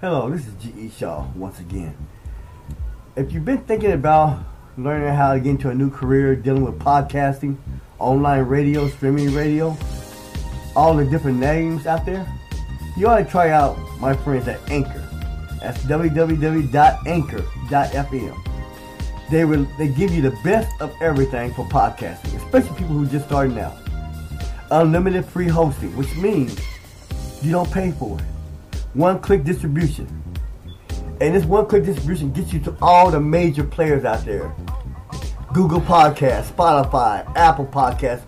Hello, this is G.E. Shaw once again. If you've been thinking about learning how to get into a new career dealing with podcasting, online radio, streaming radio, all the different names out there, you ought to try out my friends at Anchor. That's www.anchor.fm. They will they give you the best of everything for podcasting, especially people who just starting out. Unlimited free hosting, which means you don't pay for it. One click distribution. And this one click distribution gets you to all the major players out there. Google Podcasts, Spotify, Apple Podcasts,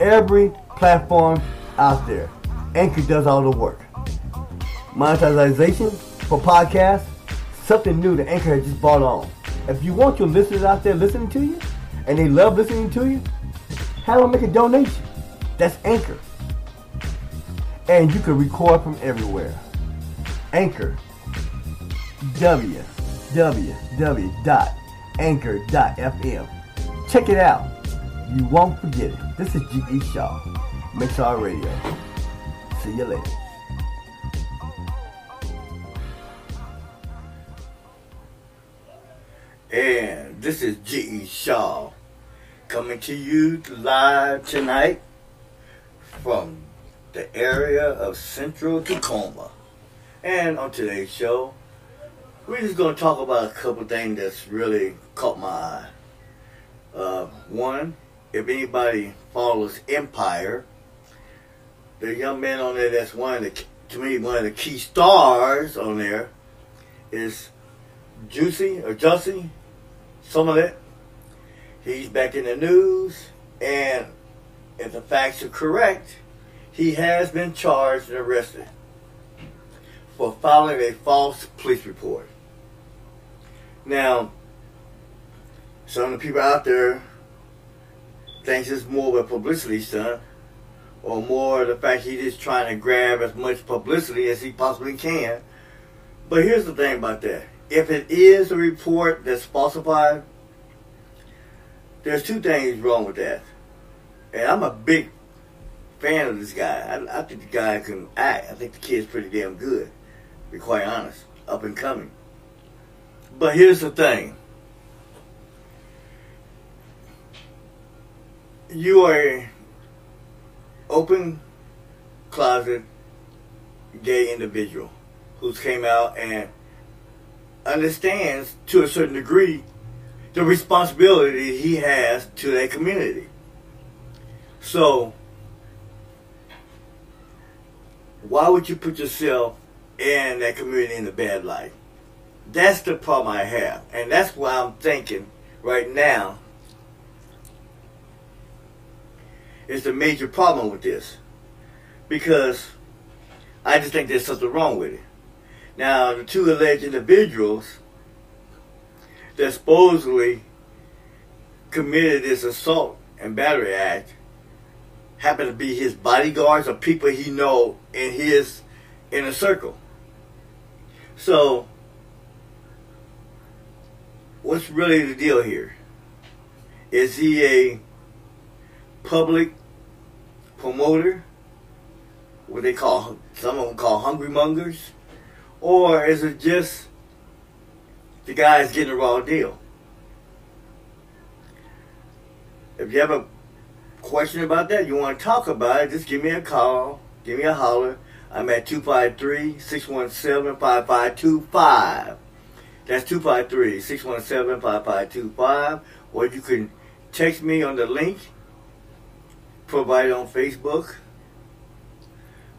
every platform out there. Anchor does all the work. Monetization for podcasts, something new that Anchor has just bought on. If you want your listeners out there listening to you, and they love listening to you, have them make a donation. That's Anchor. And you can record from everywhere. Anchor. www.anchor.fm. Check it out. You won't forget it. This is G.E. Shaw, Mixar Radio. See you later. And this is G.E. Shaw coming to you live tonight from the area of central Tacoma. And on today's show, we're just going to talk about a couple things that's really caught my eye. Uh, one, if anybody follows Empire, the young man on there that's one of the, to me, one of the key stars on there is Juicy or Jussie Smollett. He's back in the news, and if the facts are correct, he has been charged and arrested for filing a false police report. Now, some of the people out there thinks it's more of a publicity stunt, or more of the fact he's just trying to grab as much publicity as he possibly can. But here's the thing about that. If it is a report that's falsified, there's two things wrong with that. And I'm a big fan of this guy. I, I think the guy can act. I think the kid's pretty damn good, be quite honest. Up and coming. But here's the thing. You are a open closet gay individual who's came out and understands to a certain degree the responsibility he has to that community. So, why would you put yourself in that community in a bad light? That's the problem I have. And that's why I'm thinking right now is the major problem with this. Because I just think there's something wrong with it. Now, the two alleged individuals that supposedly committed this assault and battery act happen to be his bodyguards or people he know in his inner circle. So, what's really the deal here? Is he a public promoter? What they call some of them call hungry mongers, or is it just the guy's getting a raw deal? If you have a question about that, you want to talk about it, just give me a call, give me a holler. I'm at 253 617 5525. That's 253 617 5525. Or you can text me on the link provided on Facebook.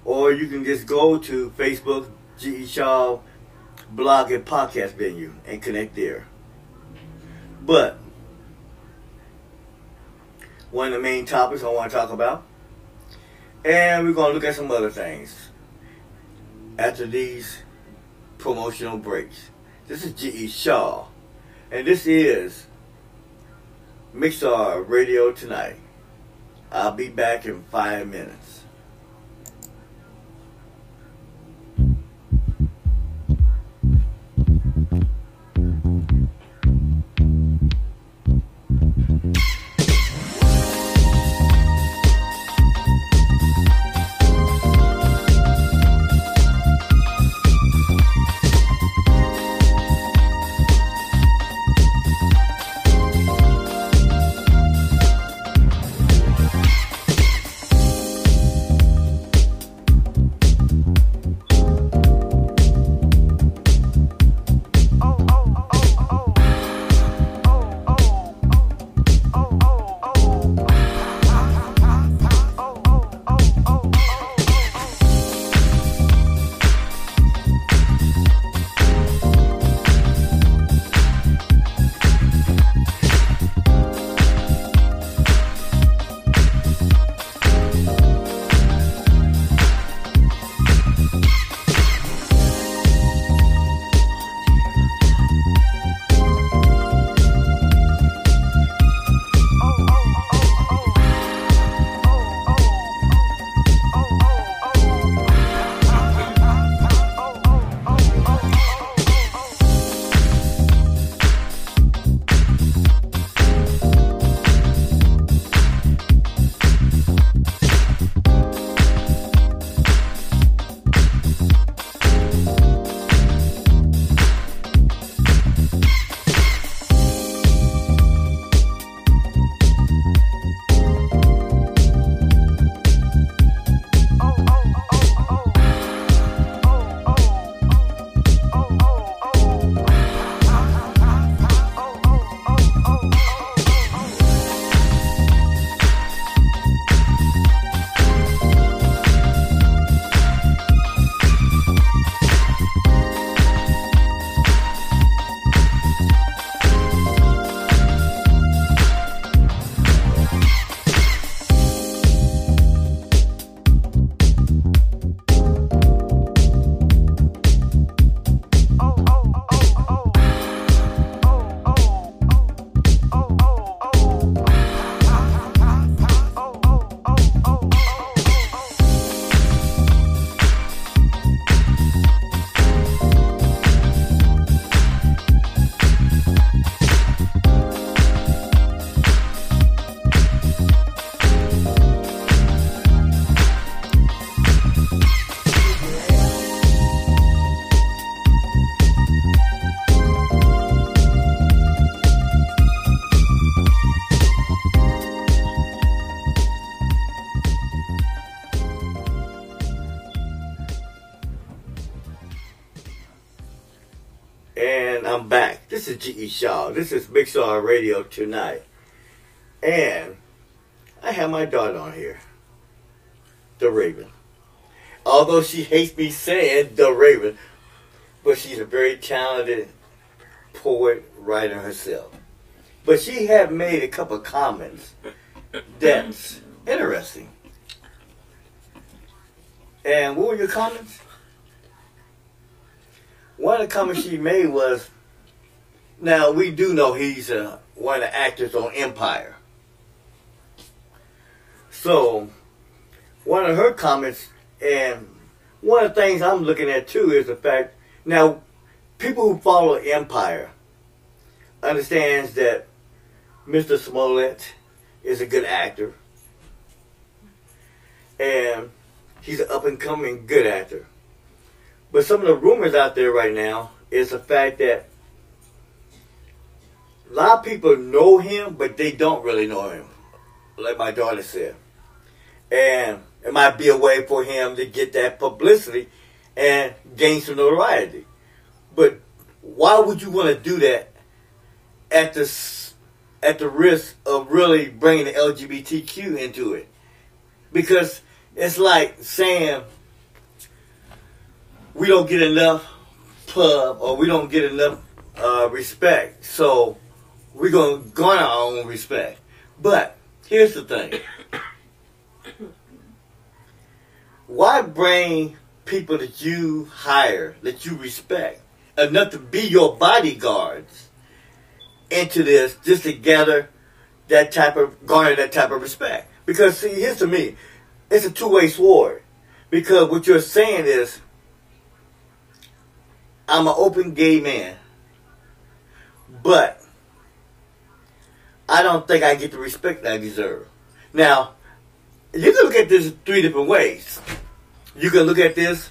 Or you can just go to Facebook, G.E. Shaw blog and podcast venue and connect there. But one of the main topics I want to talk about, and we're going to look at some other things after these promotional breaks. This is G.E. Shaw, and this is Mixar Radio Tonight. I'll be back in five minutes. G.E. Shaw. This is Mixar Radio tonight. And I have my daughter on here, The Raven. Although she hates me saying The Raven, but she's a very talented poet, writer herself. But she had made a couple of comments that's interesting. And what were your comments? One of the comments she made was, now we do know he's uh, one of the actors on Empire. So one of her comments, and one of the things I'm looking at too is the fact now people who follow Empire understands that Mr. Smollett is a good actor. And he's an up and coming good actor. But some of the rumors out there right now is the fact that a lot of people know him, but they don't really know him, like my daughter said. And it might be a way for him to get that publicity and gain some notoriety. But why would you want to do that at the at the risk of really bringing the LGBTQ into it? Because it's like saying we don't get enough pub or we don't get enough uh, respect, so we're going to garner our own respect. But here's the thing. Why bring people that you hire, that you respect, enough to be your bodyguards into this just to gather that type of garner that type of respect. Because see, here's to me, it's a two way sword. Because what you're saying is, I'm an open gay man, but I don't think I get the respect that I deserve. Now, you can look at this three different ways. You can look at this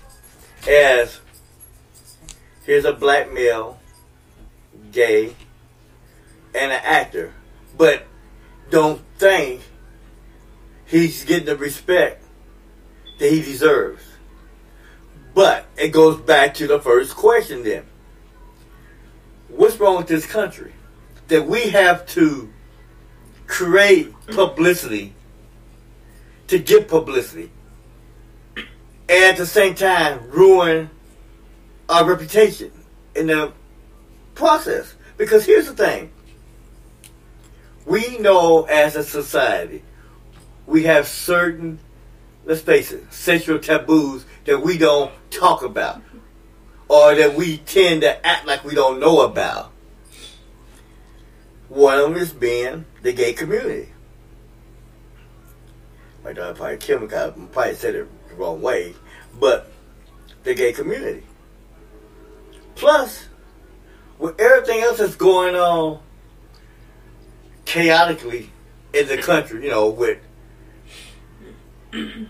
as here's a black male, gay, and an actor, but don't think he's getting the respect that he deserves. But it goes back to the first question then. What's wrong with this country? That we have to create publicity to get publicity. And at the same time ruin our reputation in the process. Because here's the thing. We know as a society, we have certain, let's face it, sexual taboos that we don't talk about. Or that we tend to act like we don't know about. One of them is being the gay community. My daughter probably killed me because I probably said it the wrong way. But the gay community. Plus, with everything else that's going on chaotically in the country, you know, with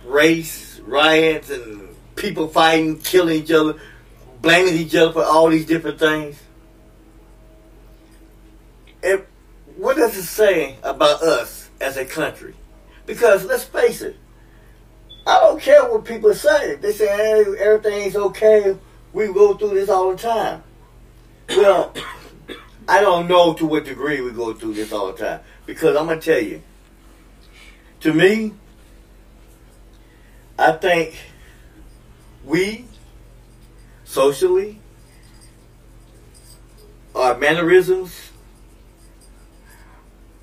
race, riots, and people fighting, killing each other, blaming each other for all these different things. It, what does it say about us as a country? Because let's face it, I don't care what people say. They say hey, everything's okay. We go through this all the time. Well, I don't know to what degree we go through this all the time. Because I'm gonna tell you, to me, I think we socially, our mannerisms,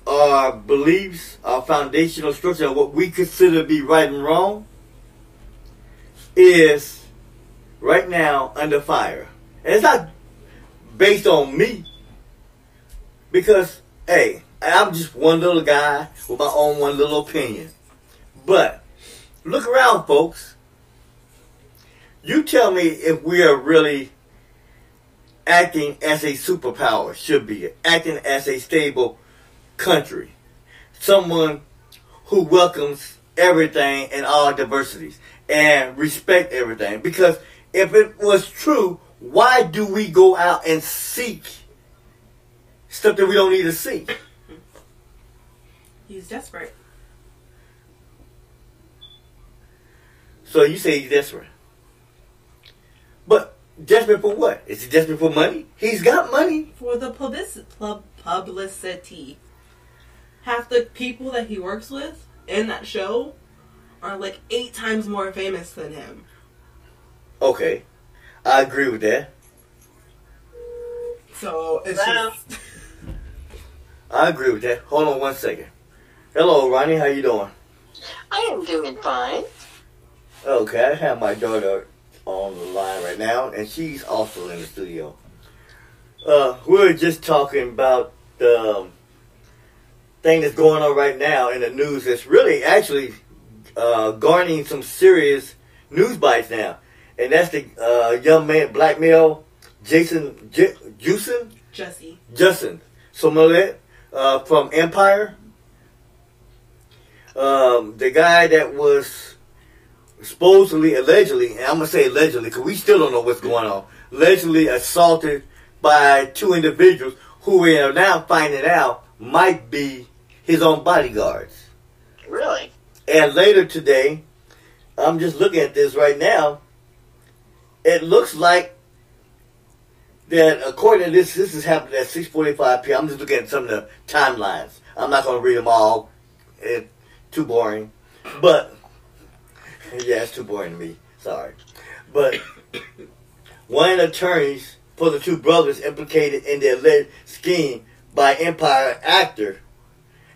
our beliefs, our foundational structure, what we consider to be right and wrong, is right now under fire. And it's not based on me. Because, hey, I'm just one little guy with my own one little opinion. But look around, folks. You tell me if we are really acting as a superpower should be, acting as a stable country. Someone who welcomes everything and all diversities and respect everything. Because if it was true, why do we go out and seek stuff that we don't need to seek? He's desperate. So you say he's desperate. But desperate for what? Is he desperate for money? He's got money. For the publicity. publicity. Half the people that he works with in that show are like eight times more famous than him. Okay. I agree with that. So it's Wow. just I agree with that. Hold on one second. Hello, Ronnie. How you doing? I am doing fine. Okay, I have my daughter on the line right now, and she's also in the studio. Uh, we we're just talking about the um, thing that's going on right now in the news. That's really actually uh, garnering some serious news bites now, and that's the uh, young man, black male, Jason J- Jesse. Justin Smollett uh, from Empire. Um, the guy that was supposedly, allegedly, and I'm gonna say allegedly because we still don't know what's going on. Allegedly assaulted by two individuals who we are now finding out might be his own bodyguards. Really? And later today, I'm just looking at this right now. It looks like that according to this, this is happening at 6:45 p.m. I'm just looking at some of the timelines. I'm not going to read them all. It's too boring. But yeah, it's too boring to me. Sorry. But one of the attorneys for the two brothers implicated in the alleged scheme by Empire actor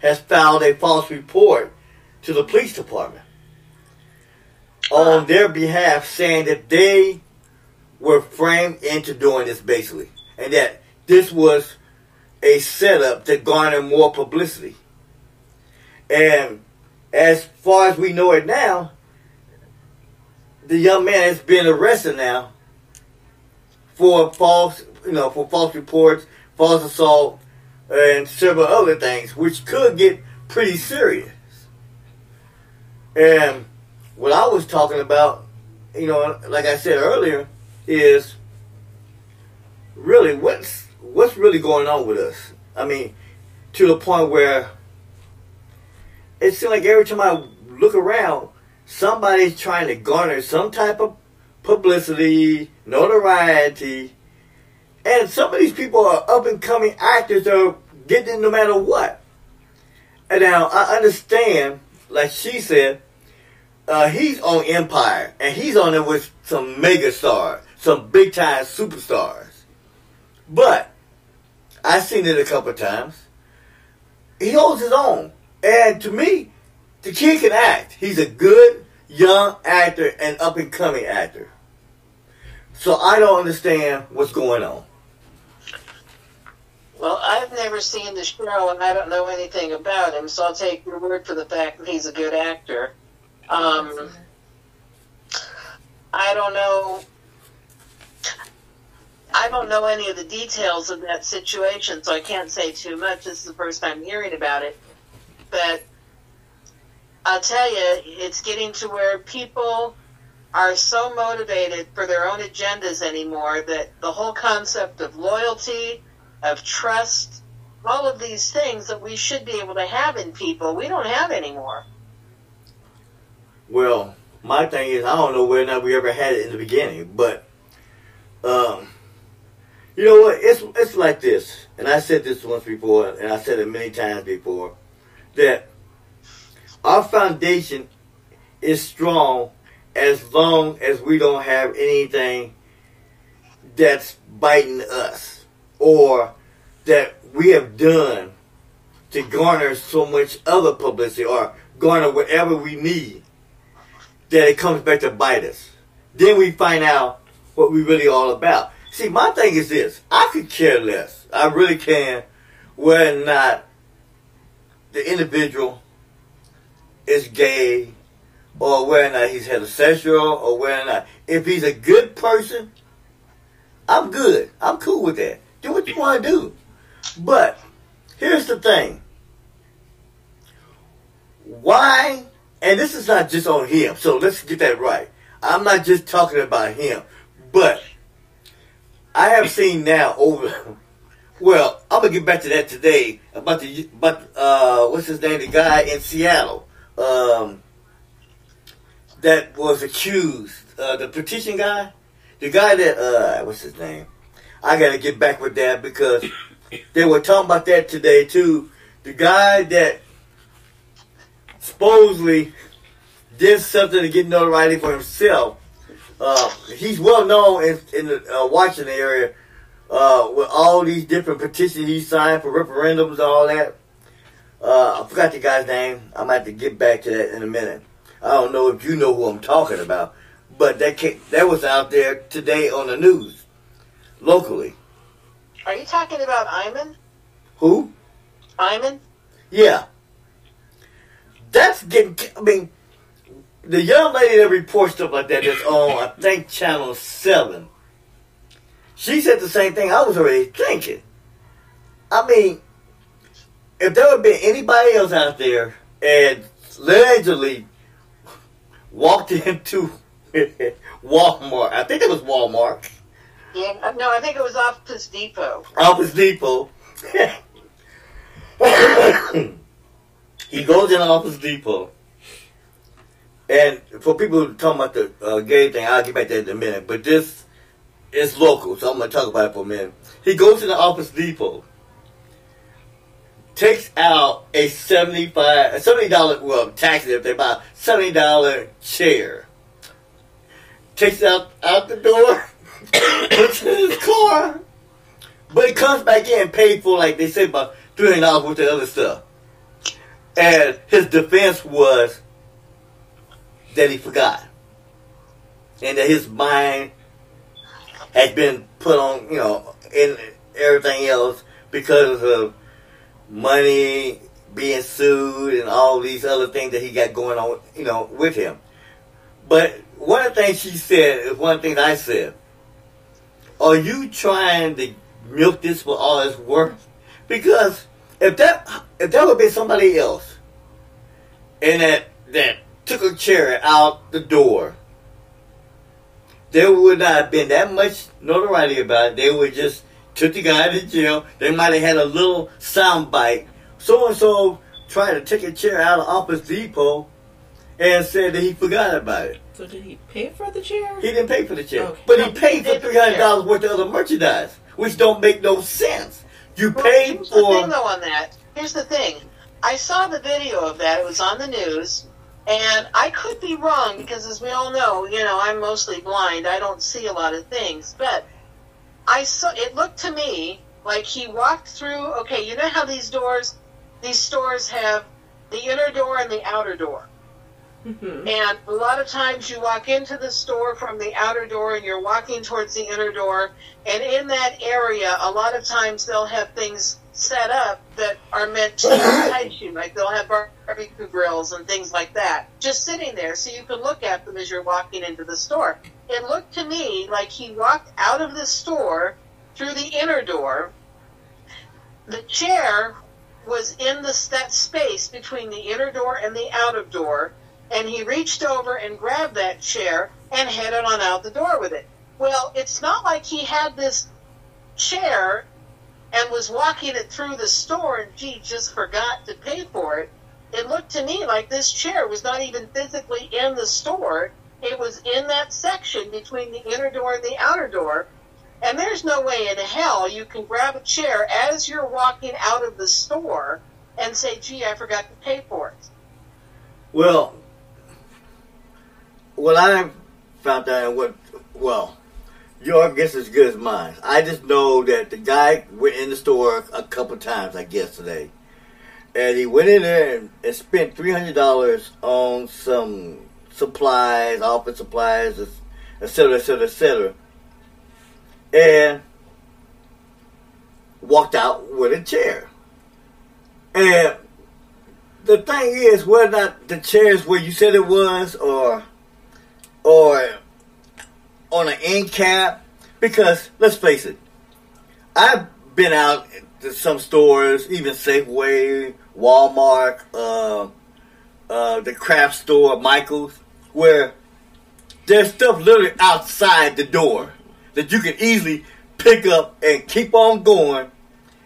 has filed a false report to the police department on uh-huh. their behalf saying that they were framed into doing this basically, and that this was a setup to garner more publicity. And as far as we know it now, the young man has been arrested now for false, you know, for false reports, false assault, and several other things, which could get pretty serious. And what I was talking about, you know, like I said earlier, is really what's what's really going on with us. I mean, to the point where it seems like every time I look around, somebody's trying to garner some type of publicity, notoriety, and some of these people are up and coming actors that are getting it no matter what. And now I understand, like she said, uh, he's on Empire, and he's on it with some mega stars, some big time superstars. But I've seen it a couple times. He holds his own. And to me, the kid can act. He's a good young actor and up and coming actor. So I don't understand what's going on. Well, I've never seen the show and I don't know anything about him, so I'll take your word for the fact that he's a good actor. Um, I don't know. I don't know any of the details of that situation, so I can't say too much. This is the first time hearing about it. But I'll tell you, it's getting to where people are so motivated for their own agendas anymore that the whole concept of loyalty, of trust, all of these things that we should be able to have in people, we don't have anymore. Well, my thing is, I don't know whether or not we ever had it in the beginning, but um, you know what? It's it's like this, and I said this once before, and I said it many times before, that our foundation is strong as long as we don't have anything that's biting us or that we have done to garner so much other publicity or garner whatever we need that it comes back to bite us. Then we find out what we really all about. See, my thing is this. I could care less. I really can whether or not the individual is gay or whether or not he's heterosexual or whether or not if he's a good person, I'm good. I'm cool with that. Do what you want to do. But here's the thing. Why and this is not just on him, so let's get that right. I'm not just talking about him, but I have seen now over. Well, I'm gonna get back to that today about the about uh what's his name, the guy in Seattle, um, that was accused, uh, the petition guy, the guy that uh what's his name? I gotta get back with that because they were talking about that today too. The guy that supposedly did something to get notoriety for himself. Uh, he's well known in, in the uh, Washington area uh, with all these different petitions he signed for referendums and all that. Uh, I forgot the guy's name. I might have to get back to that in a minute. I don't know if you know who I'm talking about, but that that was out there today on the news locally. Are you talking about Eyman? Who? Eyman? Yeah. That's getting. I mean, the young lady that reports stuff like that is on, I think, Channel 7. She said the same thing I was already thinking. I mean, if there had been anybody else out there and allegedly walked into Walmart, I think it was Walmart. Yeah, uh, no, I think it was Office Depot. Office Depot. he goes in Office Depot. And for people who talking about the uh, gay thing, I'll get back to that in a minute. But this is local, so I'm going to talk about it for a minute. He goes to the Office Depot, takes out a seventy-five, a seventy dollar, well, taxes if they buy seventy dollar chair, takes it out out the door, puts in his car, but he comes back in paid for like they say about three hundred dollars worth of other stuff. And his defense was that he forgot. And that his mind had been put on, you know, in everything else because of money being sued and all these other things that he got going on, you know, with him. But one of the things she said is one of the things I said. Are you trying to milk this for all it's worth? Because if that if that would be somebody else and that that took a chair out the door, there would not have been that much notoriety about it. They would just took the guy to jail. They might have had a little sound bite. So and so tried to take a chair out of Office Depot and said that he forgot about it. So did he pay for the chair? He didn't pay for the chair, Okay. but No, he paid for paid for three the hundred dollars worth of other merchandise, which don't make no sense. You Well, paid here's the thing, for. though, on that. Here's the thing. I saw the video of that. It was on the news, and I could be wrong because, as we all know, you know, I'm mostly blind. I don't see a lot of things, but I saw. It looked to me like he walked through. Okay, you know how these doors, these stores have the inner door and the outer door. Mhm. And a lot of times you walk into the store from the outer door and you're walking towards the inner door. And in that area, a lot of times they'll have things set up that are meant to entice you. Like they'll have barbecue grills and things like that just sitting there so you can look at them as you're walking into the store. It looked to me like he walked out of the store through the inner door. The chair was in the, that space between the inner door and the outer door and he reached over and grabbed that chair and headed on out the door with it. Well, it's not like he had this chair and was walking it through the store and gee just forgot to pay for it. It looked to me like this chair was not even physically in the store. It was in that section between the inner door and the outer door. And there's no way in hell you can grab a chair as you're walking out of the store and say, gee, I forgot to pay for it. Well, what I found out, what well, your guess is as good as mine. I just know that the guy went in the store a couple times, I guess, today. and he went in there and, and spent three hundred dollars on some supplies, office supplies, et cetera, et cetera, et cetera, and walked out with a chair. And the thing is, whether or not the chair is where you said it was, or or on an end cap, because let's face it, I've been out to some stores, even Safeway, Walmart, uh, uh, the craft store, Michaels, where there's stuff literally outside the door that you can easily pick up and keep on going,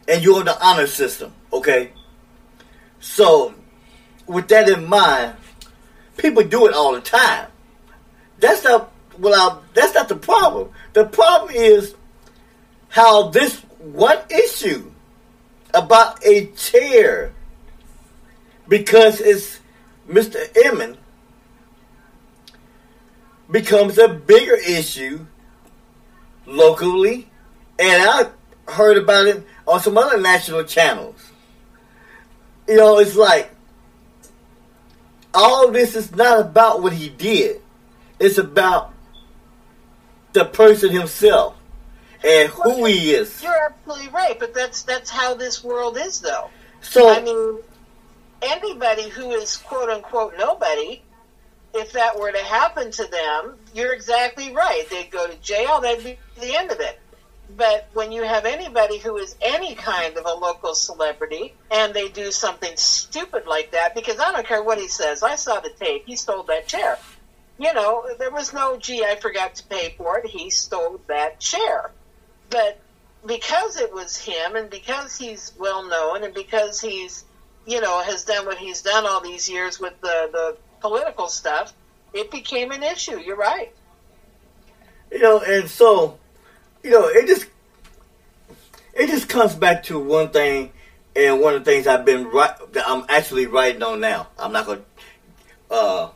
and you're on the honor system, okay? So, with that in mind, people do it all the time. That's not well. That's not the problem. The problem is how this one issue about a chair, because it's Mr. Eyman, becomes a bigger issue locally, and I heard about it on some other national channels. You know, it's like all this is not about what he did. It's about the person himself and who he is. You're absolutely right, but that's that's how this world is, though. So I mean, anybody who is quote unquote nobody, if that were to happen to them, you're exactly right. They'd go to jail. That'd be the end of it. But when you have anybody who is any kind of a local celebrity and they do something stupid like that, because I don't care what he says, I saw the tape. He stole that chair. You know, there was no, gee, I forgot to pay for it. He stole that chair. But because it was him and because he's well known and because he's, you know, has done what he's done all these years with the, the political stuff, it became an issue. You're right. you know, and so you know, it just it just comes back to one thing, and one of the things I've been that I'm actually writing on now. I'm not gonna uh,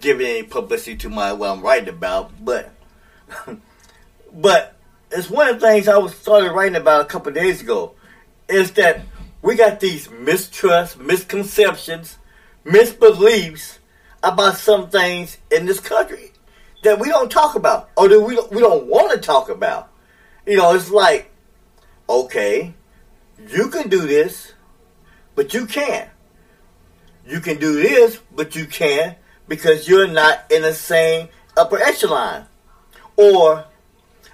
give any publicity to my what I'm writing about, but but it's one of the things I was started writing about a couple days ago. Is that we got these mistrust, misconceptions, misbeliefs about some things in this country that we don't talk about or that we we don't want to talk about. You know, it's like, okay, you can do this, but you can't. You can do this, but you can't because you're not in the same upper echelon. Or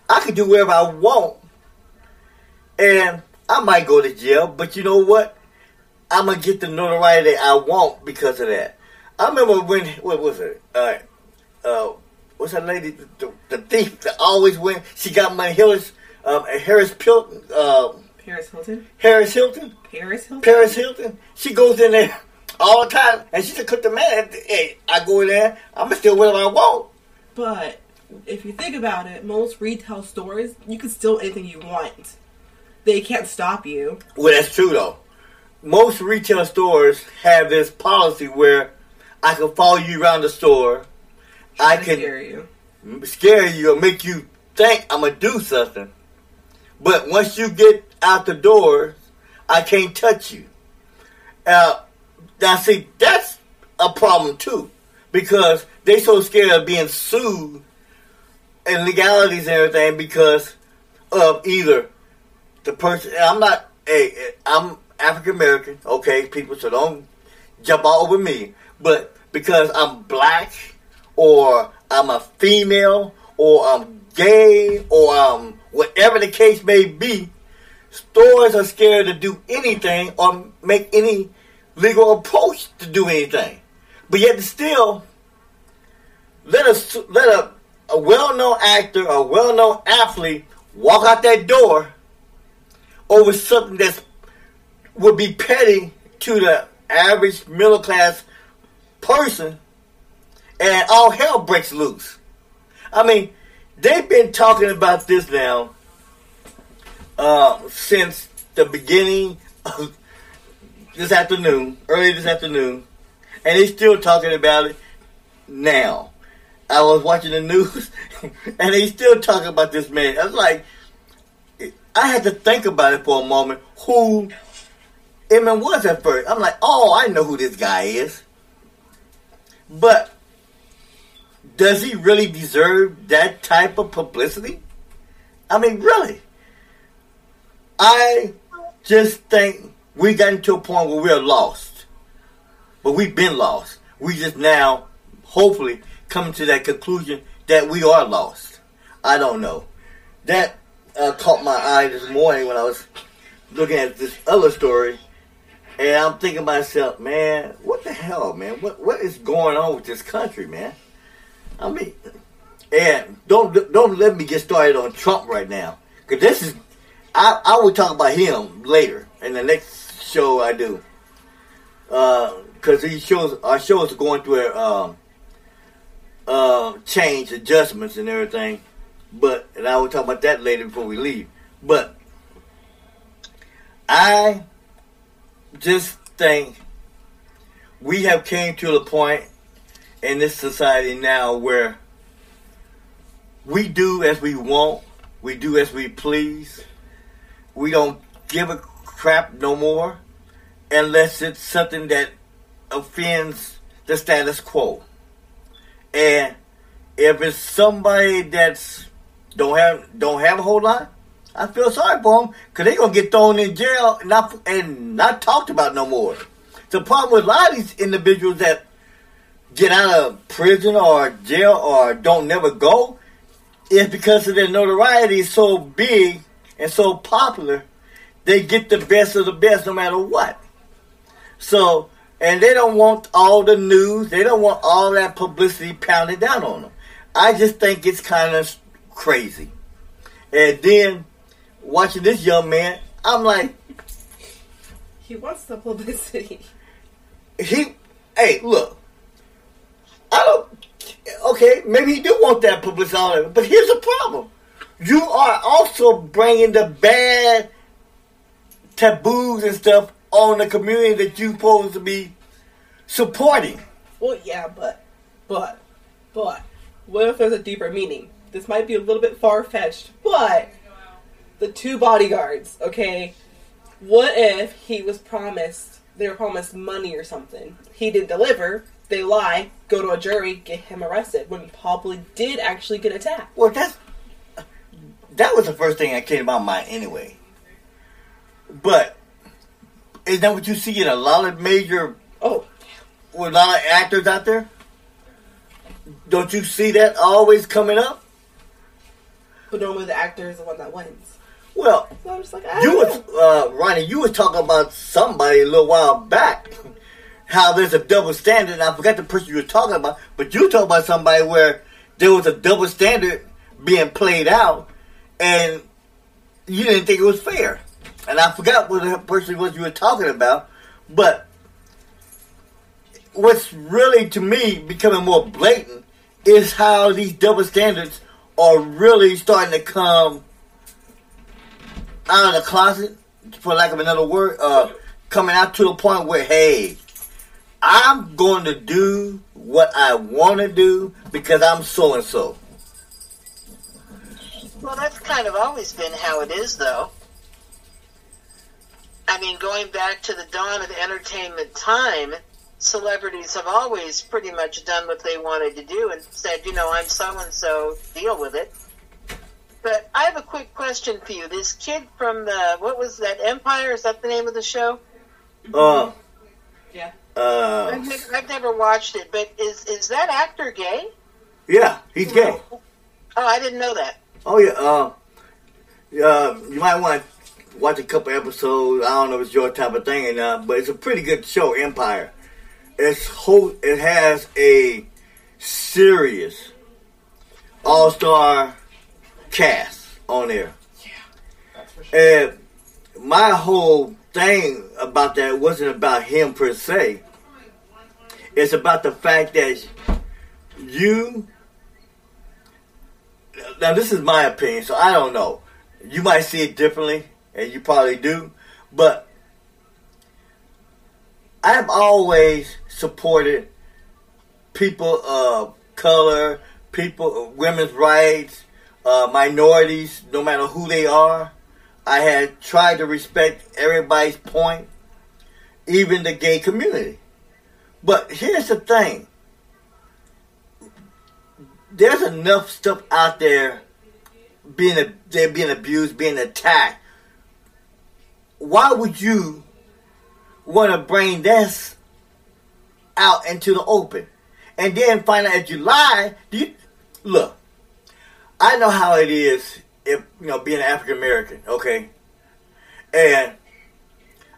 I can do whatever I want and I might go to jail, but you know what? I'm gonna get the notoriety I want because of that. I remember when what was it? Uh, uh, what's that lady? The, the, the thief that always went. She got money. Harris, um, Harris Pilton, uh, Paris Hilton. Harris Hilton, Paris Hilton. Paris Hilton. She goes in there all the time, and she said, "Cook the man." Hey, I go in there. I'm gonna steal whatever I want. But if you think about it, most retail stores you can steal anything you want. They can't stop you. Well, that's true though. Most retail stores have this policy where I can follow you around the store. I can scare you. scare you or make you think I'm gonna do something. But once you get out the door, I can't touch you. Uh, now, see, that's a problem too, because they so scared of being sued and legalities and everything because of either the person. I'm not. Hey, I'm African American. Okay, people, so don't jump all over me. But because I'm black, or I'm a female, or I'm gay, or um, whatever the case may be, stores are scared to do anything or make any legal approach to do anything. But yet, still, let us let a, a well-known actor, a well-known athlete walk out that door over something that's would be petty to the average middle class person, and all hell breaks loose. I mean, they've been talking about this now uh, since the beginning of this afternoon, early this afternoon, and they're still talking about it now. I was watching the news, and they still talking about this man. I was like, I had to think about it for a moment. Who Eminem was at first? I'm like, oh, I know who this guy is. But does he really deserve that type of publicity? I mean, really? I just think we gotten to a point where we're lost. But we've been lost. We just now, hopefully, coming to that conclusion that we are lost. I don't know. That uh, caught my eye this morning when I was looking at this other story, and I'm thinking to myself, man, what the hell, man? What what is going on with this country, man? I mean, and don't don't let me get started on Trump right now, because this is I I will talk about him later in the next show I do, because these shows our shows are going through a um, uh, change adjustments and everything. But and I will talk about that later before we leave. But I just think we have came to the point in this society now where we do as we want, we do as we please. We don't give a crap no more unless it's something that offends the status quo. And if it's somebody that's don't have don't have a whole lot, I feel sorry for them because they're gonna get thrown in jail and not and not talked about no more. The problem with a lot of these individuals that get out of prison or jail or don't never go is because of their notoriety is so big and so popular, they get the best of the best no matter what. So, and they don't want all the news, they don't want all that publicity pounded down on them. I just think it's kind of crazy. And then watching this young man, I'm like, He wants the publicity. he, hey, look, I don't, okay, maybe he do want that publicity, but here's the problem. You are also bringing the bad taboos and stuff on the community that you're supposed to be supporting. Well, yeah, but, but, but, what if there's a deeper meaning? This might be a little bit far fetched, but the two bodyguards, okay? What if he was promised, they were promised money or something? He didn't deliver, they lie, go to a jury, get him arrested when he probably did actually get attacked. Well, that's that was the first thing that came to my mind anyway. But is that what you see in a lot of major Oh, with a lot of actors out there? Don't you see that always coming up? but normally the actor is the one that wins. Well, So I'm just like, you was uh, Ronnie, you were talking about somebody a little while back. How there's a double standard. And I forgot the person you were talking about, but you talked about somebody where there was a double standard being played out, and you didn't think it was fair. And I forgot what the person was you were talking about, but what's really to me becoming more blatant is how these double standards are really starting to come out of the closet, for lack of another word, uh, coming out to the point where, hey, I'm going to do what I want to do because I'm so and so. Well, that's kind of always been how it is, though. I mean, going back to the dawn of entertainment time, celebrities have always pretty much done what they wanted to do and said, you know, I'm so and so, deal with it. But I have a quick question for you. This kid from the, what was that, Empire? Is that the name of the show? Uh, Yeah. uh, I've never, I've never watched it, but is is that actor gay? yeah, he's gay. Oh, I didn't know that. Oh yeah. Uh, uh, you might want to watch a couple episodes. I don't know if it's your type of thing or not, but it's a pretty good show. Empire. It's whole. It has a serious all star cast on there. Yeah, That's for sure. And my whole thing about that wasn't about him per se. It's about the fact that you. Now, this is my opinion, so I don't know. You might see it differently, and you probably do, but I've always supported people of color, people, women's rights, uh, minorities, no matter who they are. I had tried to respect everybody's point, even the gay community. But here's the thing. There's enough stuff out there being they're being abused, being attacked. Why would you want to bring this out into the open, and then find out that you lie? Do you look? I know how it is if you know being an African American, okay, and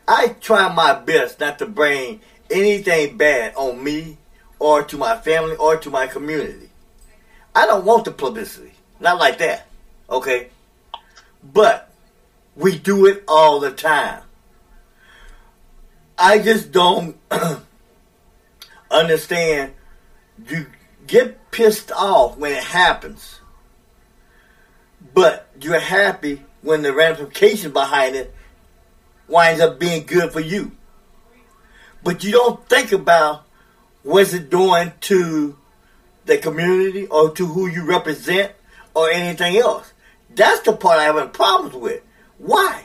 I try my best not to bring anything bad on me or to my family or to my community. I don't want the publicity, not like that, okay. But we do it all the time. I just don't understand. You get pissed off when it happens but you're happy when the ramification behind it winds up being good for you. But you don't think about what's it doing to the community or to who you represent or anything else. That's the part I have problems with. Why?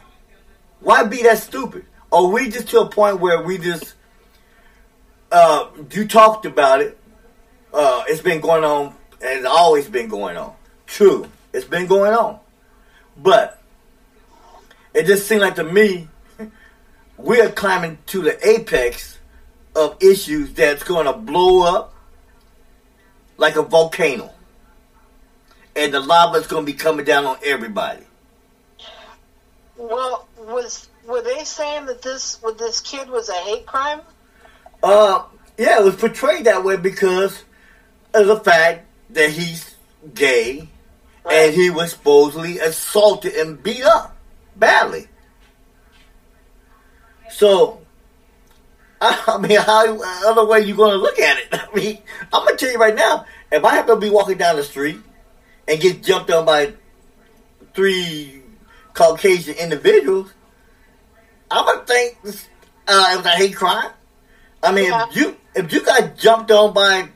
Why be that stupid? Are we just to a point where we just uh, you talked about it. Uh, it's been going on and it's always been going on. True. It's been going on. But it just seemed like to me we're climbing to the apex of issues that's going to blow up like a volcano. And the lava's going to be coming down on everybody. Well, was were they saying that this with this kid was a hate crime? Uh, yeah, it was portrayed that way because of the fact that he's gay and he was supposedly assaulted and beat up badly. So, I, I mean, how other way you going to look at it? I mean, I'm gonna tell you right now, if I happen to be walking down the street and get jumped on by three Caucasian individuals, I'm gonna think uh, it was a hate crime. I mean, Yeah. if you if you got jumped on by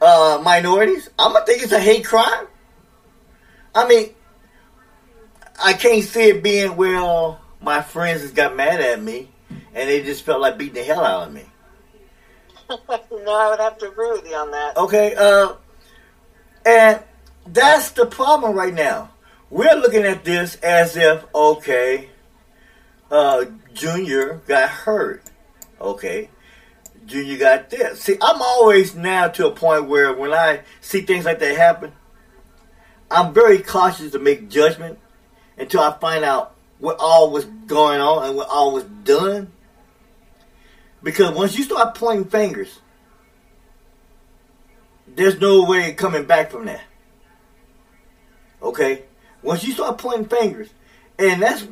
uh, minorities, I'm gonna think it's a hate crime. I mean, I can't see it being well. My friends just got mad at me, and they just felt like beating the hell out of me. no, I would have to agree with you on that. Okay, uh, and that's the problem right now. We're looking at this as if, okay, uh, Junior got hurt. Okay, Junior got this. See, I'm always now to a point where when I see things like that happen, I'm very cautious to make judgment until I find out what all was going on and what all was done. Because once you start pointing fingers, there's no way coming back from that. Okay? Once you start pointing fingers, and that's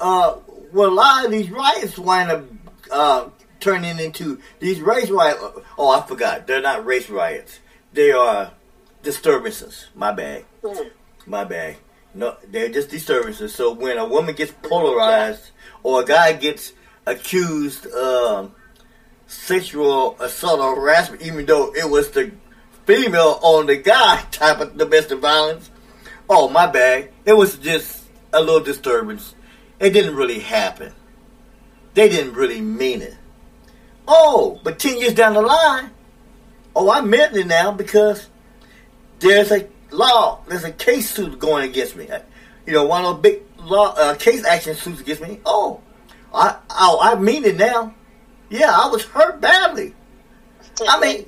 uh, what a lot of these riots wind up uh, turning into. These race riots. Oh, I forgot. They're not race riots. They are disturbances. My bad. My bad. No, they're just disturbances. So when a woman gets polarized or a guy gets accused of sexual assault or harassment, even though it was the female on the guy type of domestic violence, oh my bad. It was just a little disturbance. It didn't really happen. They didn't really mean it. Oh, but ten years down the line, oh I meant it now because there's a law, there's a case suit going against me. You know, one of those big law uh, case action suits against me. Oh, I oh I mean it now. Yeah, I was hurt badly. I mean,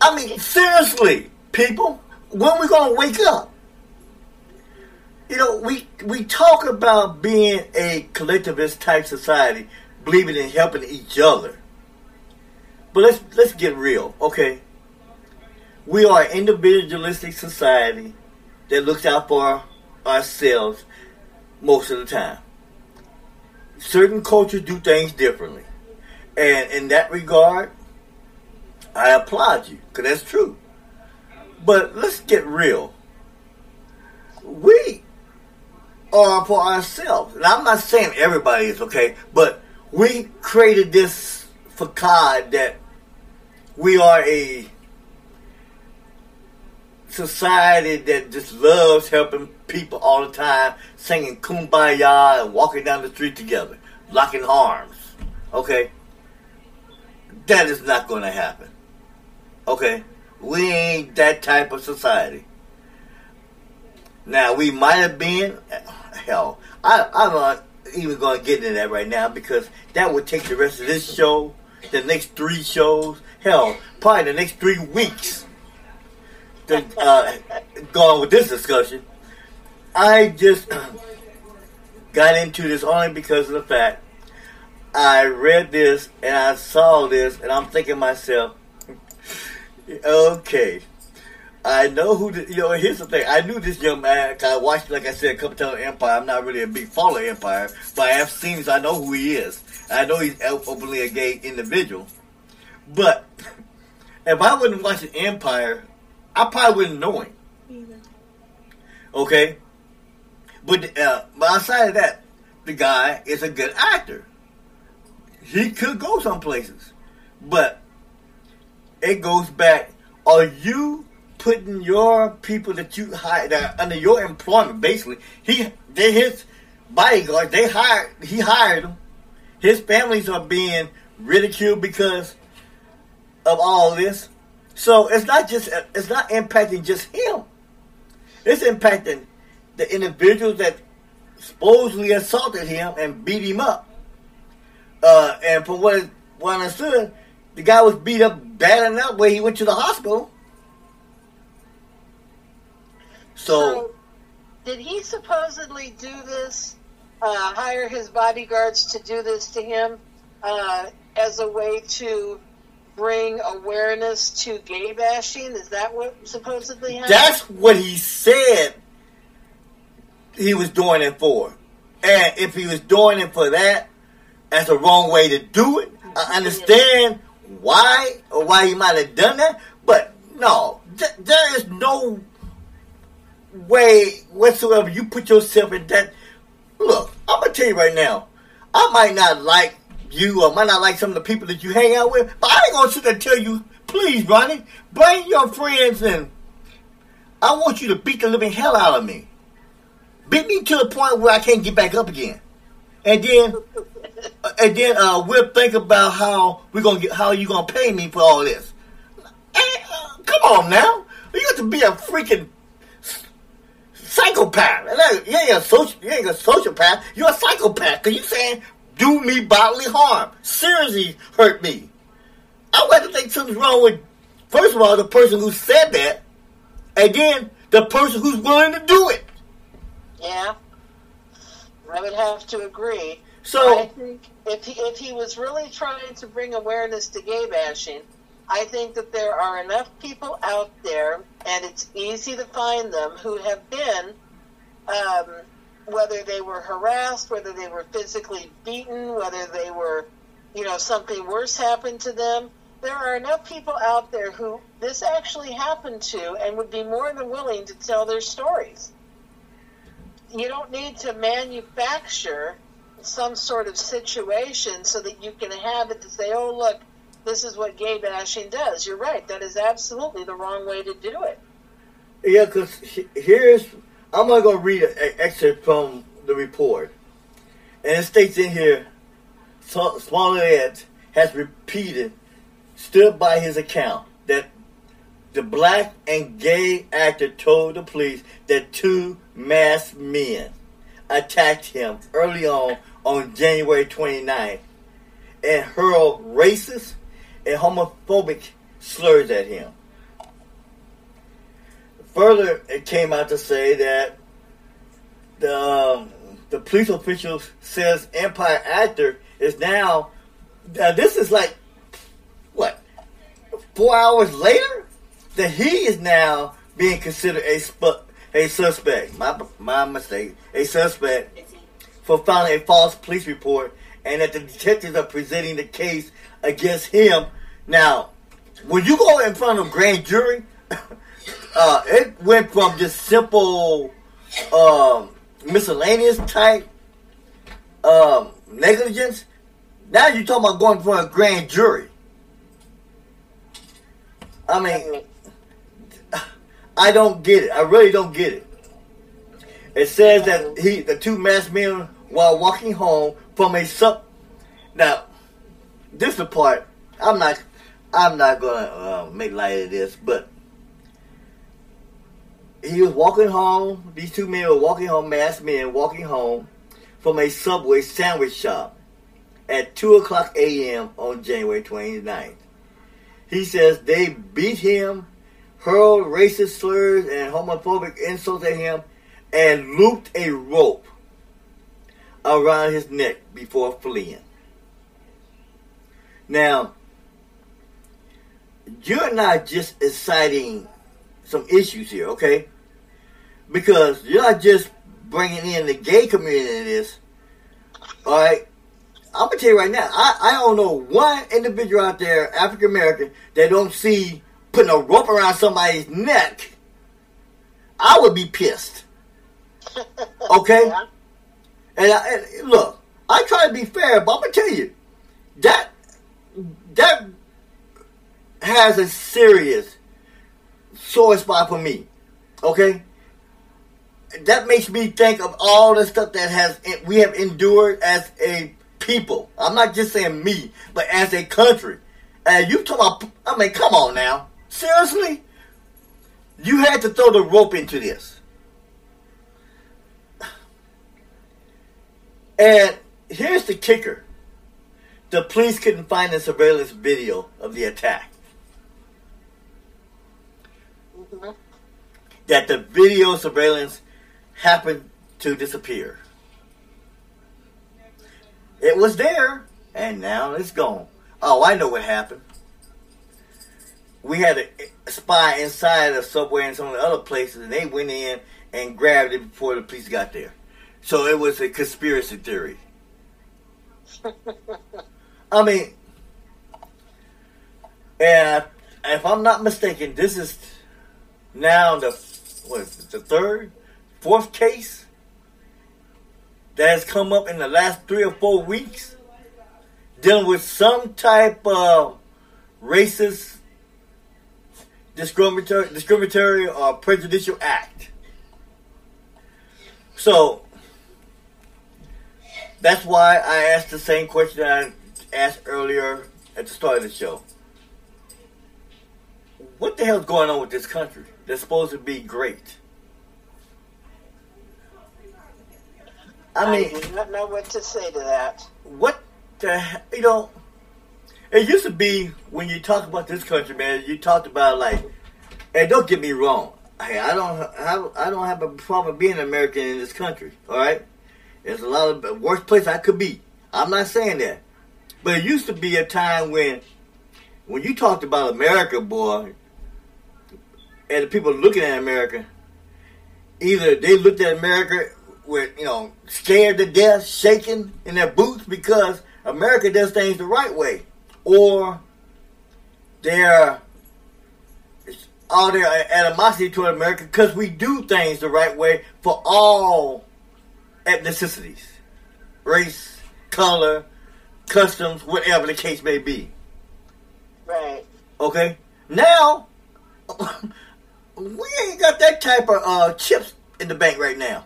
I mean seriously, people, when we gonna wake up? You know, we we talk about being a collectivist type society, believing in helping each other. But let's let's get real, okay? We are an individualistic society that looks out for ourselves most of the time. Certain cultures do things differently. And in that regard, I applaud you, because that's true. But let's get real. We are for ourselves. And I'm not saying everybody is okay, but we created this facade that we are a society that just loves helping people all the time, singing kumbaya and walking down the street together, locking arms. Okay? That is not going to happen. Okay? We ain't that type of society. Now, we might have been, hell, I, I'm not even going to get into that right now because that would take the rest of this show, the next three shows, hell, probably the next three weeks. To uh, go on with this discussion. I just got into this only because of the fact I read this and I saw this and I'm thinking myself, okay, I know who the, you know. Here's the thing: I knew this young man. I watched, like I said, a couple times Empire. I'm not really a big follower of Empire, but I have seen. so I know who he is. I know he's openly a gay individual. But if I wasn't watching Empire, I probably wouldn't know him. Either. Okay, but uh, but outside of that, the guy is a good actor. He could go some places, but it goes back. Are you putting your people that you hire that under your employment? Basically, he they his bodyguards. They hired he hired them. His families are being ridiculed because of all this. So it's not just it's not impacting just him. It's impacting the individuals that supposedly assaulted him and beat him up. Uh, and from what what I understood, the guy was beat up bad enough where he went to the hospital. So, did he supposedly do this? Uh, hire his bodyguards to do this to him uh, as a way to bring awareness to gay bashing? Is that what supposedly happened? that's what he said he was doing it for. And if he was doing it for that, that's the wrong way to do it. I understand why or why he might have done that, but no, th- there is no way whatsoever you put yourself in that. Look, I'm gonna tell you right now, I might not like you or might not like some of the people that you hang out with, but I ain't gonna sit there and tell you, please, Ronnie, bring your friends and I want you to beat the living hell out of me. Beat me to the point where I can't get back up again. and then and then uh, we'll think about how we're gonna get how you gonna pay me for all this. Hey, uh, come on now, you have to be a freaking psychopath. You ain't a social, you ain't a sociopath. You're a psychopath because you saying do me bodily harm, seriously hurt me. I would have to think something's wrong with first of all the person who said that, and then the person who's willing to do it. Yeah, I would have to agree. So I think if he, if he was really trying to bring awareness to gay bashing, I think that there are enough people out there, and it's easy to find them who have been, um, whether they were harassed, whether they were physically beaten, whether they were, you know, something worse happened to them. There are enough people out there who this actually happened to and would be more than willing to tell their stories. You don't need to manufacture some sort of situation so that you can have it to say, oh, look, this is what gay bashing does. You're right. That is absolutely the wrong way to do it. Yeah, because here's, I'm going to read an excerpt from the report. And it states in here, Smollett has repeated, stood by his account, that the black and gay actor told the police that two masked men attacked him early on on January 29th and hurled racist homophobic slurs at him. Further, it came out to say that the um, the police official says Empire actor is now. Uh, this is like what four hours later that he is now being considered a sp- a suspect. My my mistake. A suspect for filing a false police report, and that the detectives are presenting the case against him. Now, when you go in front of grand jury, uh, it went from just simple um, miscellaneous type um, negligence. Now you're talking about going in front of grand jury. I mean, I don't get it. I really don't get it. It says that he, the two masked men while walking home from a sub. Now, this is the part I'm not. I'm not gonna uh, make light of this, but he was walking home. These two men were walking home, masked men walking home from a Subway sandwich shop at 2 o'clock a.m. on January 29th. He says they beat him, hurled racist slurs and homophobic insults at him, and looped a rope around his neck before fleeing. Now, you're not just inciting some issues here, okay? Because you're not just bringing in the gay community in this. All right, I'm gonna tell you right now. I, I don't know one individual out there, African American, that don't see putting a rope around somebody's neck. I would be pissed. Okay. And, I, and look, I try to be fair, but I'm gonna tell you that that has a serious sore spot for me. Okay, that makes me think of all the stuff that has we have endured as a people. I'm not just saying me, but as a country. And you talk about, I mean, come on now, seriously, you had to throw the rope into this. And here's the kicker the police couldn't find the surveillance video of the attack. Mm-hmm. That the video surveillance happened to disappear. It was there, and now it's gone. Oh, I know what happened. We had a spy inside the subway and some of the other places, and they went in and grabbed it before the police got there. So it was a conspiracy theory. I mean, and if I'm not mistaken, this is now the what is the third, fourth case that has come up in the last three or four weeks dealing with some type of racist, discriminatory, discriminatory or prejudicial act. So that's why I asked the same question I asked earlier at the start of the show. What the hell's going on with this country? That's supposed to be great. I mean, I do not know what to say to that. what the you know? It used to be when you talk about this country, man. You talked about like, and don't get me wrong. Hey, I don't have I don't have a problem being an American in this country. All right, there's a lot of worst place I could be. I'm not saying that, but it used to be a time when, when you talked about America, boy, and the people looking at America, either they looked at America with you know scared to death, shaking in their boots because America does things the right way, or they're all their animosity toward America because we do things the right way for all ethnicities, race, color, customs, whatever the case may be. Right. Okay, now we ain't got that type of uh, chips in the bank right now.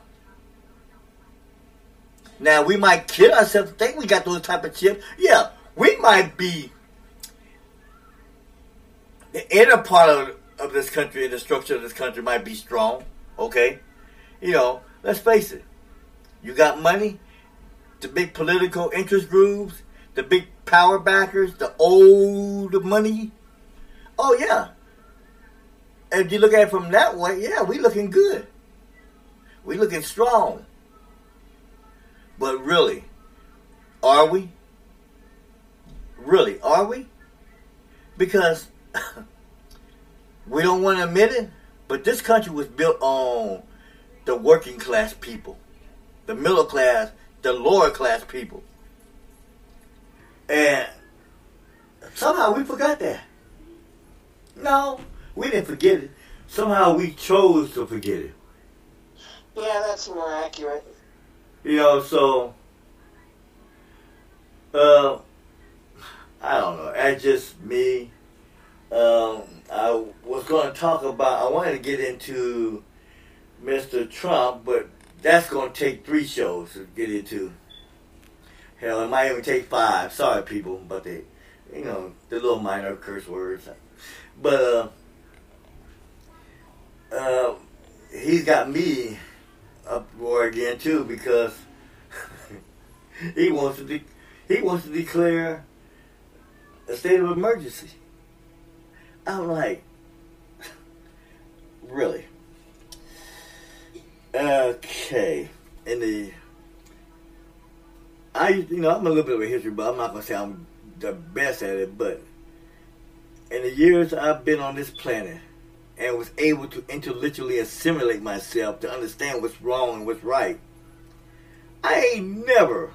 Now we might kid ourselves to think we got those type of chips. Yeah, we might be the inner part of, of this country and the structure of this country might be strong. Okay, you know, let's face it. You got money, the big political interest groups, the big power backers, the old money. Oh yeah. If you look at it from that way, yeah, we looking good. We looking strong. But really, are we? Really, are we? Because we don't want to admit it, but this country was built on the working class people, the middle class, the lower class people. And somehow we forgot that. No, we didn't forget it. Somehow we chose to forget it. Yeah, that's more accurate. You know, so uh, I don't know. That's just me. Um, I was going to talk about. I wanted to get into Mr. Trump, but that's going to take three shows to get into. Hell, it might even take five. Sorry, people, but they, you know, the little minor curse words. But uh, uh, he's got me up uproar again too because he wants to de- he wants to declare a state of emergency. I'm like, really? Okay. In the, I you know I'm a little bit of a history, but I'm not gonna say I'm the best at it. But in the years I've been on this planet, and was able to intellectually assimilate myself to understand what's wrong and what's right. I ain't never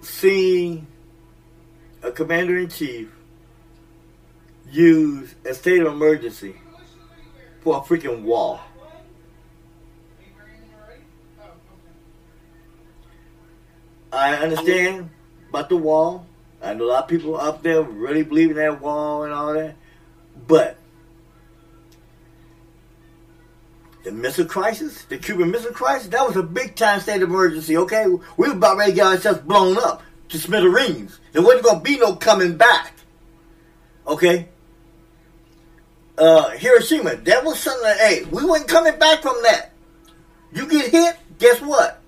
seen a commander in chief use a state of emergency for a freaking wall. I understand about the wall. I know a lot of people up there really believe in that wall and all that. But the missile crisis, the Cuban Missile Crisis, that was a big time state of emergency, okay? We were about ready to get ourselves blown up to smithereens. There wasn't going to be no coming back, okay? Uh, Hiroshima, that was something that, hey, we weren't coming back from that. You get hit, guess what?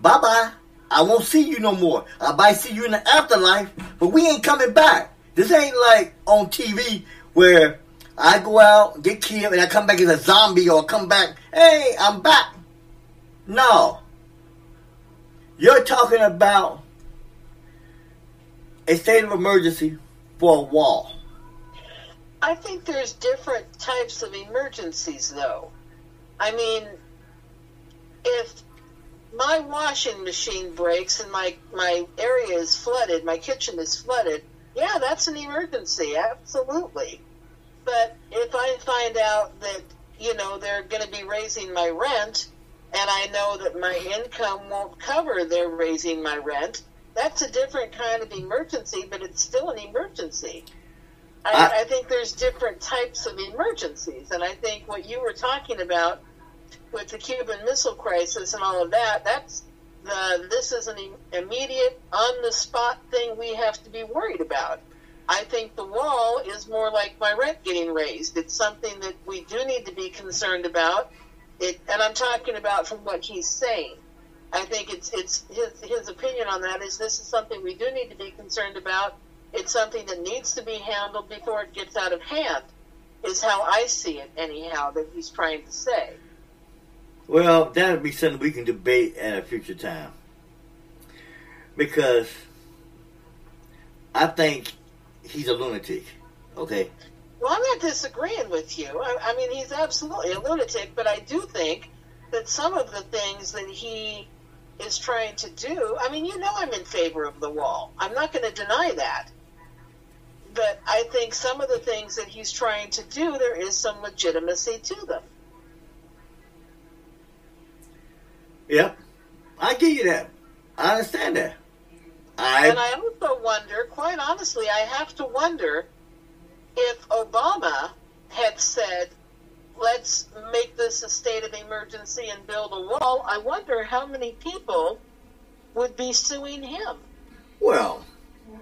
Bye bye. I won't see you no more. I might see you in the afterlife, but we ain't coming back. This ain't like on TV where I go out, get killed, and I come back as a zombie or come back, hey, I'm back. No. You're talking about a state of emergency for a wall. I think there's different types of emergencies, though. I mean, if my washing machine breaks and my my area is flooded, my kitchen is flooded, yeah, that's an emergency, absolutely. But if I find out that you know they're going to be raising my rent, and I know that my income won't cover their raising my rent, that's a different kind of emergency, but it's still an emergency. I, I- I think there's different types of emergencies, and I think what you were talking about with the Cuban Missile Crisis and all of that, that's the, this is an immediate, on the spot thing we have to be worried about. I think the wall is more like my rent getting raised. It's something that we do need to be concerned about. It, and I'm talking about from what he's saying. I think it's it's his his opinion on that is this is something we do need to be concerned about. It's something that needs to be handled before it gets out of hand. Is how I see it, anyhow, that he's trying to say. Well, that would be something we can debate at a future time. Because I think he's a lunatic. Okay. Well, I'm not disagreeing with you. I, I mean, he's absolutely a lunatic, but I do think that some of the things that he is trying to do, I mean, you know, I'm in favor of the wall. I'm not going to deny that. But I think some of the things that he's trying to do, there is some legitimacy to them. Yep. I get you that. I understand that. I, And I also wonder, quite honestly, I have to wonder if Obama had said, let's make this a state of emergency and build a wall, I wonder how many people would be suing him. well,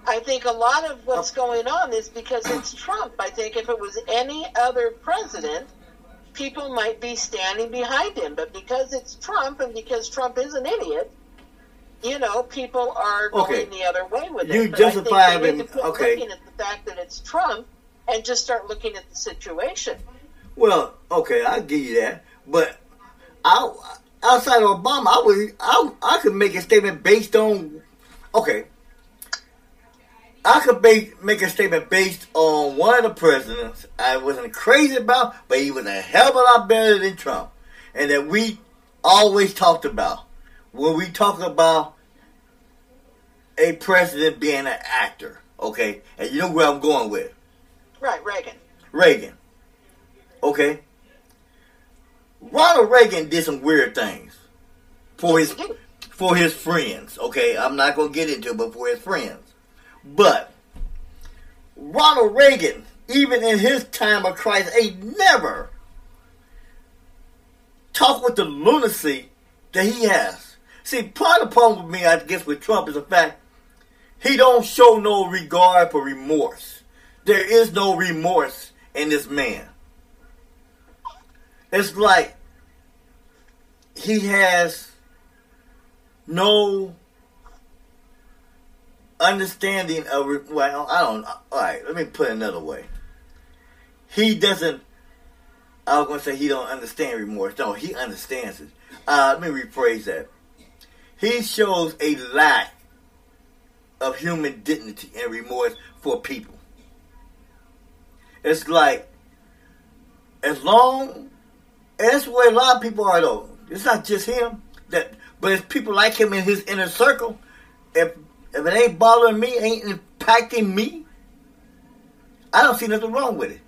I think a lot of what's going on is because it's Trump. I think if it was any other president, people might be standing behind him. But because it's Trump and because Trump is an idiot, you know, people are going the other way with You it. But I think justify need him- to okay. looking at the fact that it's Trump and just start looking at the situation. well, okay, I'll give you that. But I, outside of Obama, I would, I, I could make a statement based on, okay, I could make a statement based on one of the presidents I wasn't crazy about, but he was a hell of a lot better than Trump, and that we always talked about when we talk about a president being an actor. Okay, and you know where I'm going with. Right, Reagan. Reagan. Okay. Ronald Reagan did some weird things for his for his friends. Okay, I'm not gonna get into it, but for his friends. But Ronald Reagan, even in his time of crisis, ain't never talked with the lunacy that he has. See, part of the problem with me, I guess, with Trump is the fact he don't show no regard for remorse. There is no remorse in this man. It's like he has no understanding of well, I don't. All right, let me put another way. He doesn't. I was to say he don't understand remorse. No, he understands it. Uh, let me rephrase that. He shows a lack of human dignity and remorse for people. It's like, as long, that's where a lot of people are though. It's not just him that, but it's people like him in his inner circle. If if it ain't bothering me, ain't impacting me, I don't see nothing wrong with it.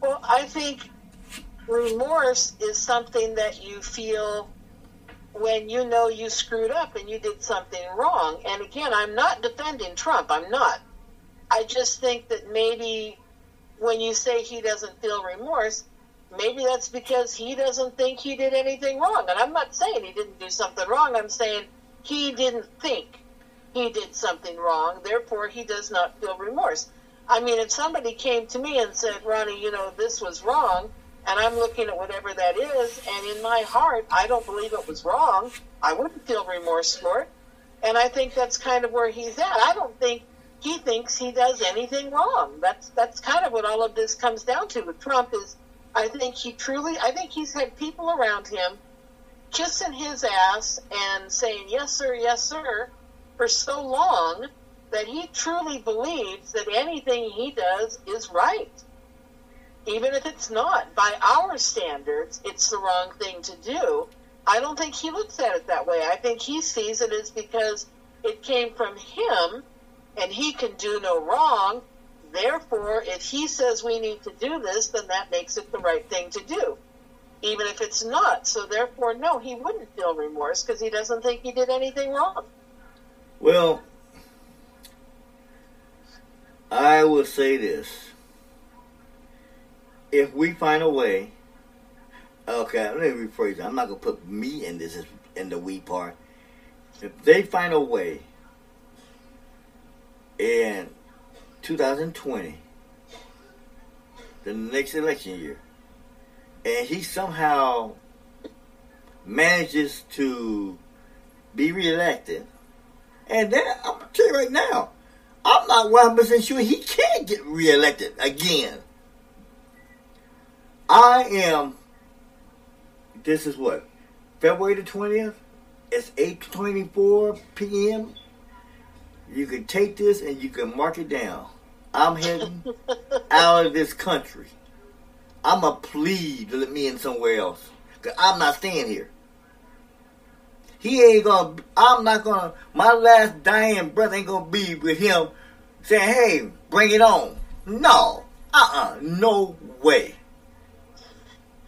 Well, I think remorse is something that you feel when you know you screwed up and you did something wrong. And again, I'm not defending Trump. I'm not. I just think that maybe when you say he doesn't feel remorse, maybe that's because he doesn't think he did anything wrong. And I'm not saying he didn't do something wrong. I'm saying he didn't think he did something wrong. Therefore, he does not feel remorse. I mean, if somebody came to me and said, Ronnie, you know, this was wrong, and I'm looking at whatever that is, and in my heart, I don't believe it was wrong, I wouldn't feel remorse for it. And I think that's kind of where he's at. I don't think he thinks he does anything wrong. That's that's kind of what all of this comes down to with Trump is I think he truly I think he's had people around him kissing his ass and saying yes sir, yes sir for so long that he truly believes that anything he does is right. Even if it's not. By our standards, it's the wrong thing to do. I don't think he looks at it that way. I think he sees it as because it came from him and he can do no wrong. Therefore, if he says we need to do this, then that makes it the right thing to do, even if it's not. So, therefore, no, he wouldn't feel remorse because he doesn't think he did anything wrong. Well, I will say this. If we find a way, Okay, let me rephrase it. I'm not gonna put me in this in the we part. If they find a way in 2020, the next election year, and he somehow manages to be reelected, and then I'm gonna tell you right now, I'm not 100% sure he can get reelected again. I am. This is what February the twentieth. It's eight twenty four p.m. You can take this and you can mark it down. I'm heading out of this country. I'm a plead to let me in somewhere else. Cause I'm not staying here. He ain't gonna. I'm not gonna. My last dying breath ain't gonna be with him saying, "Hey, bring it on." No. Uh. uh No way.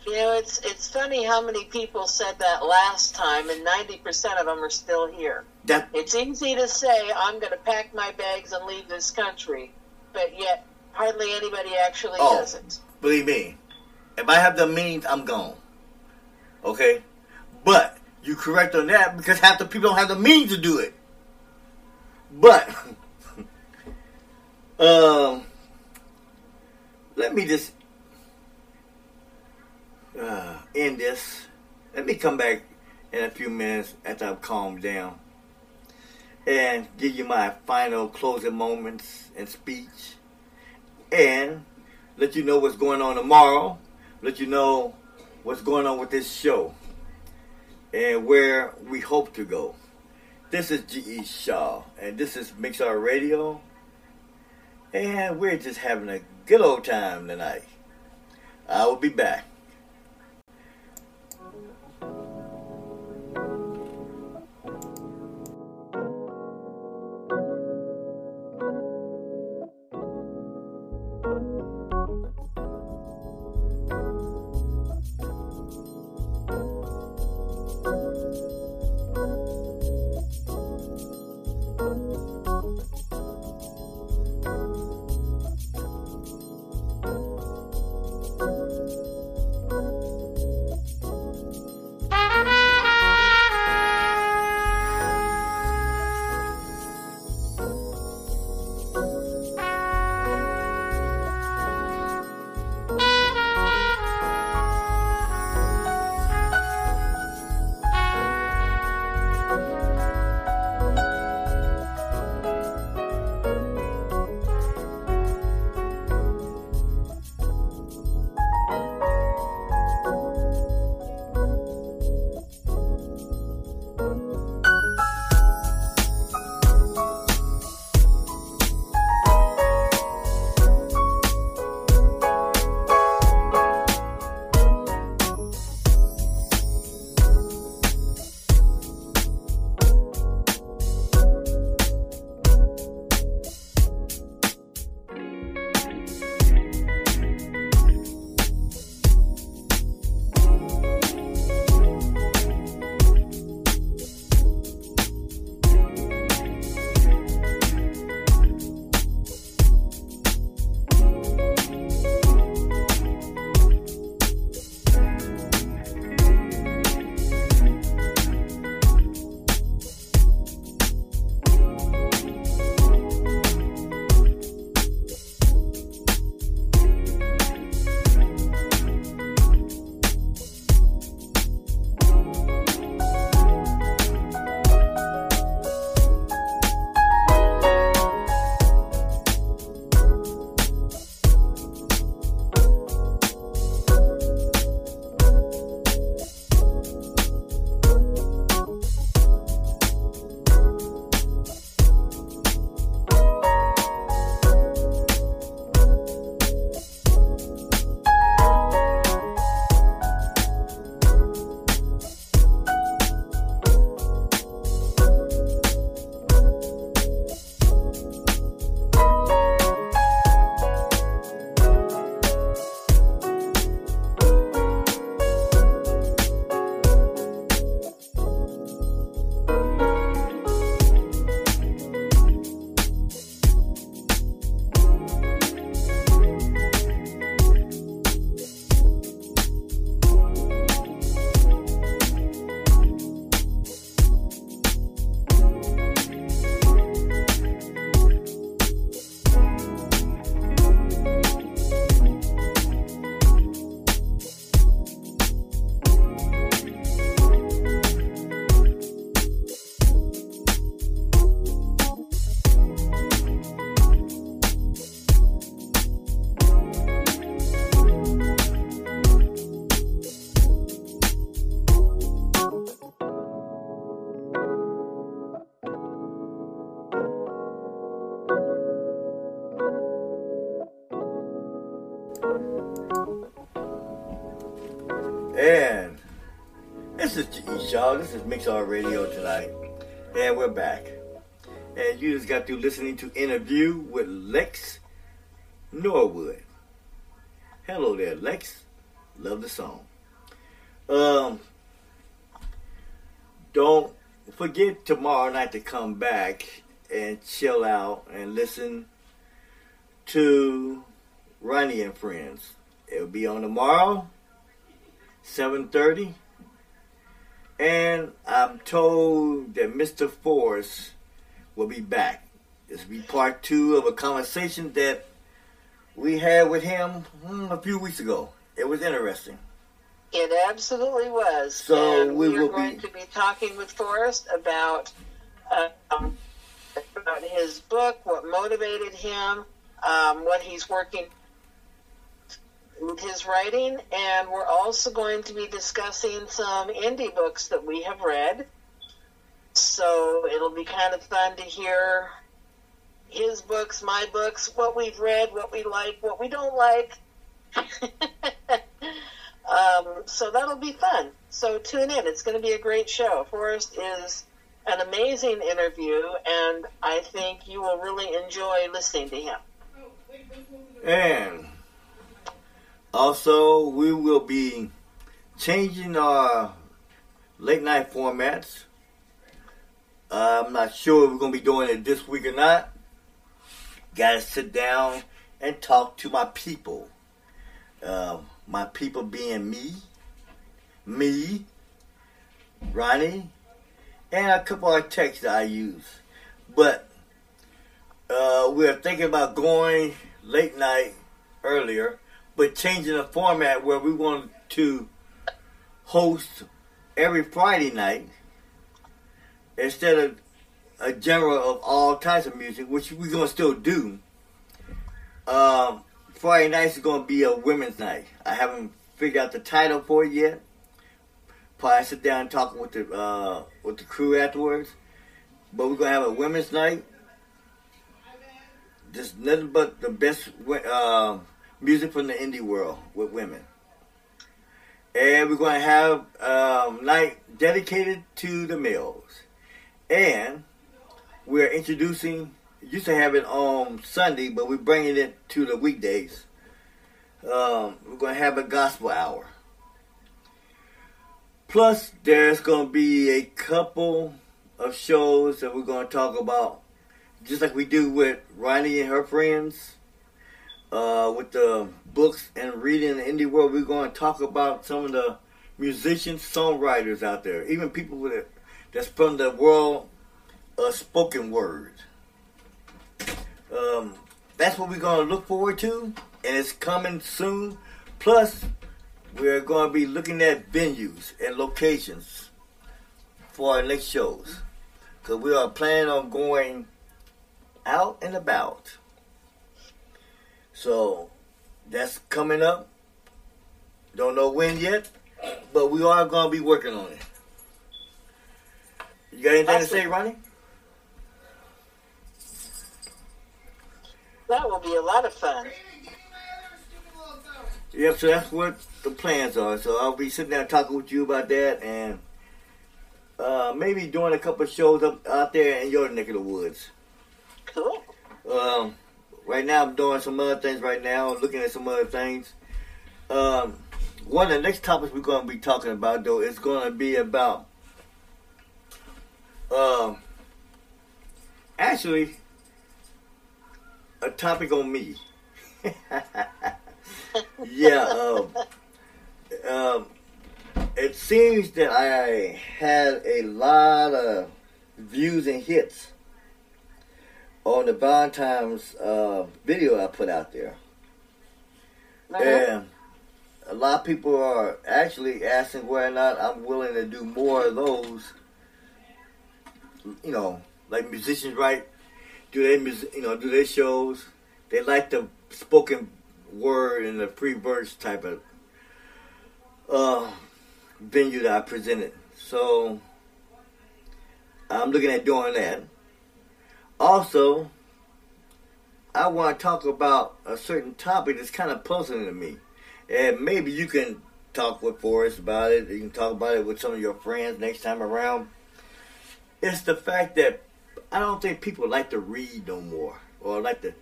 You know, it's it's funny how many people said that last time, and ninety percent of them are still here. That, It's easy to say I'm going to pack my bags and leave this country, but yet hardly anybody actually Oh. does it. believe me, if I have the means, I'm gone. Okay? But you correct on that because half the people don't have the means to do it. But um let me just uh, end this. Let me come back in a few minutes after I've calmed down and give you my final closing moments and speech and let you know what's going on tomorrow, let you know what's going on with this show, and where we hope to go. This is G.E. Shaw, and this is Mixar Radio, and we're just having a good old time tonight. I will be back. Shaw. This is Mix R Radio tonight. And we're back. And you just got through listening to interview with Lex Norwood. Hello there, Lex. Love the song. Um, don't forget tomorrow night to come back and chill out and listen to Ronnie and Friends. It'll be on tomorrow, 7.30. And I'm told that Mr. Force will be back. This will be part two of a conversation that we had with him hmm, a few weeks ago. It was interesting. It absolutely was. So and we we are will going be- to be talking with Forrest about um, about his book, what motivated him, um, what he's working his writing, and we're also going to be discussing some indie books that we have read. So it'll be kind of fun to hear his books, my books, what we've read, what we like, what we don't like. um, so that'll be fun. So tune in. It's going to be a great show. Forrest is an amazing interview, and I think you will really enjoy listening to him. And also, we will be changing our late night formats. I'm not sure if we're going to be doing it this week or not. Got to sit down and talk to my people. Um, my people being me, me, Ronnie, and a couple of texts I use. But uh, we're thinking about going late night earlier, but changing the format where we want to host every Friday night instead of a genre of all types of music, which we're gonna still do. Um, Friday nights is gonna be a women's night. I haven't figured out the title for it yet. Probably sit down and talk with the uh, with the crew afterwards. But we're gonna have a women's night just nothing but the best uh, music from the indie world with women. And we're going to have a um, night dedicated to the males. And we're introducing, used to have it on Sunday, but we're bringing it to the weekdays. Um, we're going to have a gospel hour. Plus, there's going to be a couple of shows that we're going to talk about just like we do with Ronnie and her friends, uh, with the books and reading in the indie world, we're going to talk about some of the musicians, songwriters out there, even people with it, that's from the world of spoken word. Um, that's what we're going to look forward to, and it's coming soon. Plus, we're going to be looking at venues and locations for our next shows. Because we are planning on going out and about. So that's coming up. Don't know when yet, but we are going to be working on it. You got anything to say, Ronnie? That will be a lot of fun. Yep, so that's what the plans are. So I'll be sitting down talking with you about that and uh, maybe doing a couple of shows up out there in your neck of the woods. Cool. Um, right now, I'm doing some other things right now, looking at some other things. Um, one of the next topics we're going to be talking about, though, is going to be about, um, actually, a topic on me. yeah, um, um, it seems that I had a lot of views and hits on the Valentine's uh, video I put out there. Uh-huh. And a lot of people are actually asking whether or not I'm willing to do more of those. You know, like musicians write, do they, you know, do their shows. They like the spoken word and the free verse type of uh, venue that I presented. So I'm looking at doing that. Also, I want to talk about a certain topic that's kind of puzzling to me. And maybe you can talk with Forrest about it. You can talk about it with some of your friends next time around. It's the fact that I don't think people like to read no more, or like to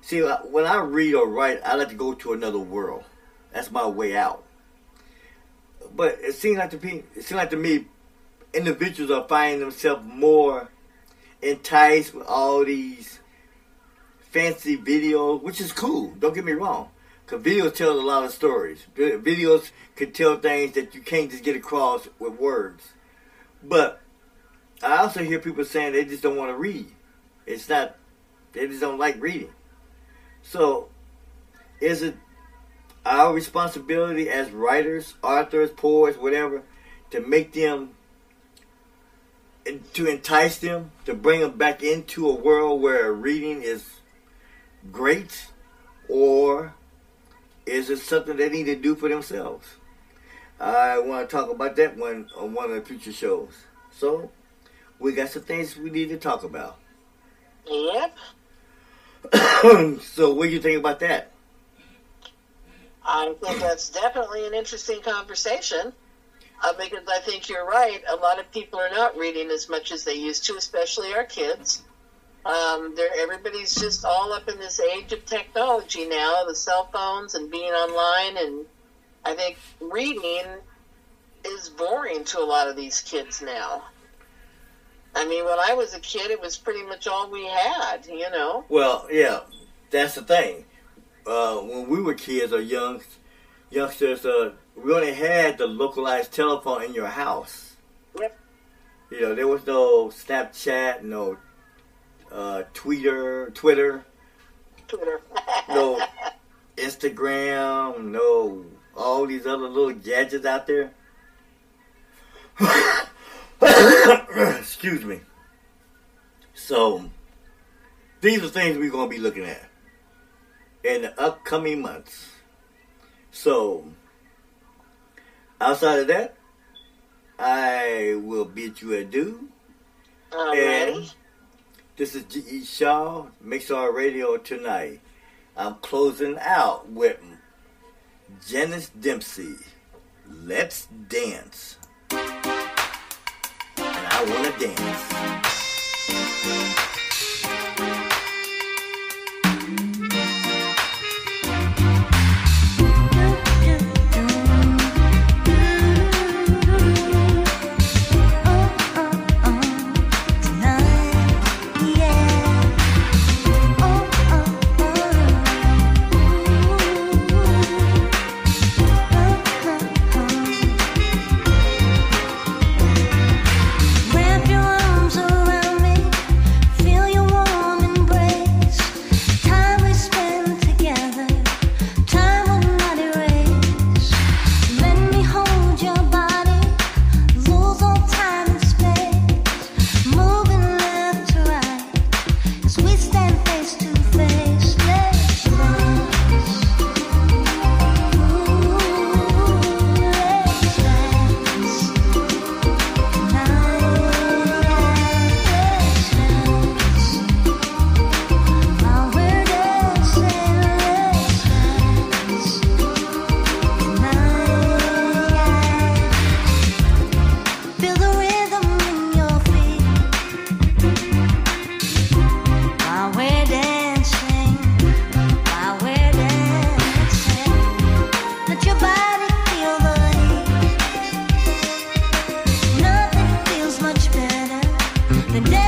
see when I read or write. I like to go to another world. That's my way out. But it seems like to me, it seems like to me, individuals are finding themselves more enticed with all these fancy videos, which is cool. Don't get me wrong. Because videos tell a lot of stories. Videos can tell things that you can't just get across with words. But I also hear people saying they just don't want to read. It's not, they just don't like reading. So, is it our responsibility as writers, authors, poets, whatever, to make them, to entice them, to bring them back into a world where reading is great? Or is it something they need to do for themselves? I want to talk about that one on one of the future shows. So, we got some things we need to talk about. Yep. so, what do you think about that? I think that's definitely an interesting conversation uh, because I think you're right. A lot of people are not reading as much as they used to, especially our kids. Um, everybody's just all up in this age of technology now, the cell phones and being online, and I think reading is boring to a lot of these kids now. I mean, when I was a kid, it was pretty much all we had, you know. Well, yeah, that's the thing. Uh, when we were kids or young youngsters, uh, we only had the localized telephone in your house. Yep. You know, there was no Snapchat, no uh, Twitter, Twitter, Twitter, no Instagram, no all these other little gadgets out there. Excuse me. So these are things we're going to be looking at in the upcoming months. So outside of that, I will bid you adieu. Alrighty. This is G.E. Shaw, Mixar Radio tonight. I'm closing out with Janice Dempsey. Let's dance. And I want to dance. and name.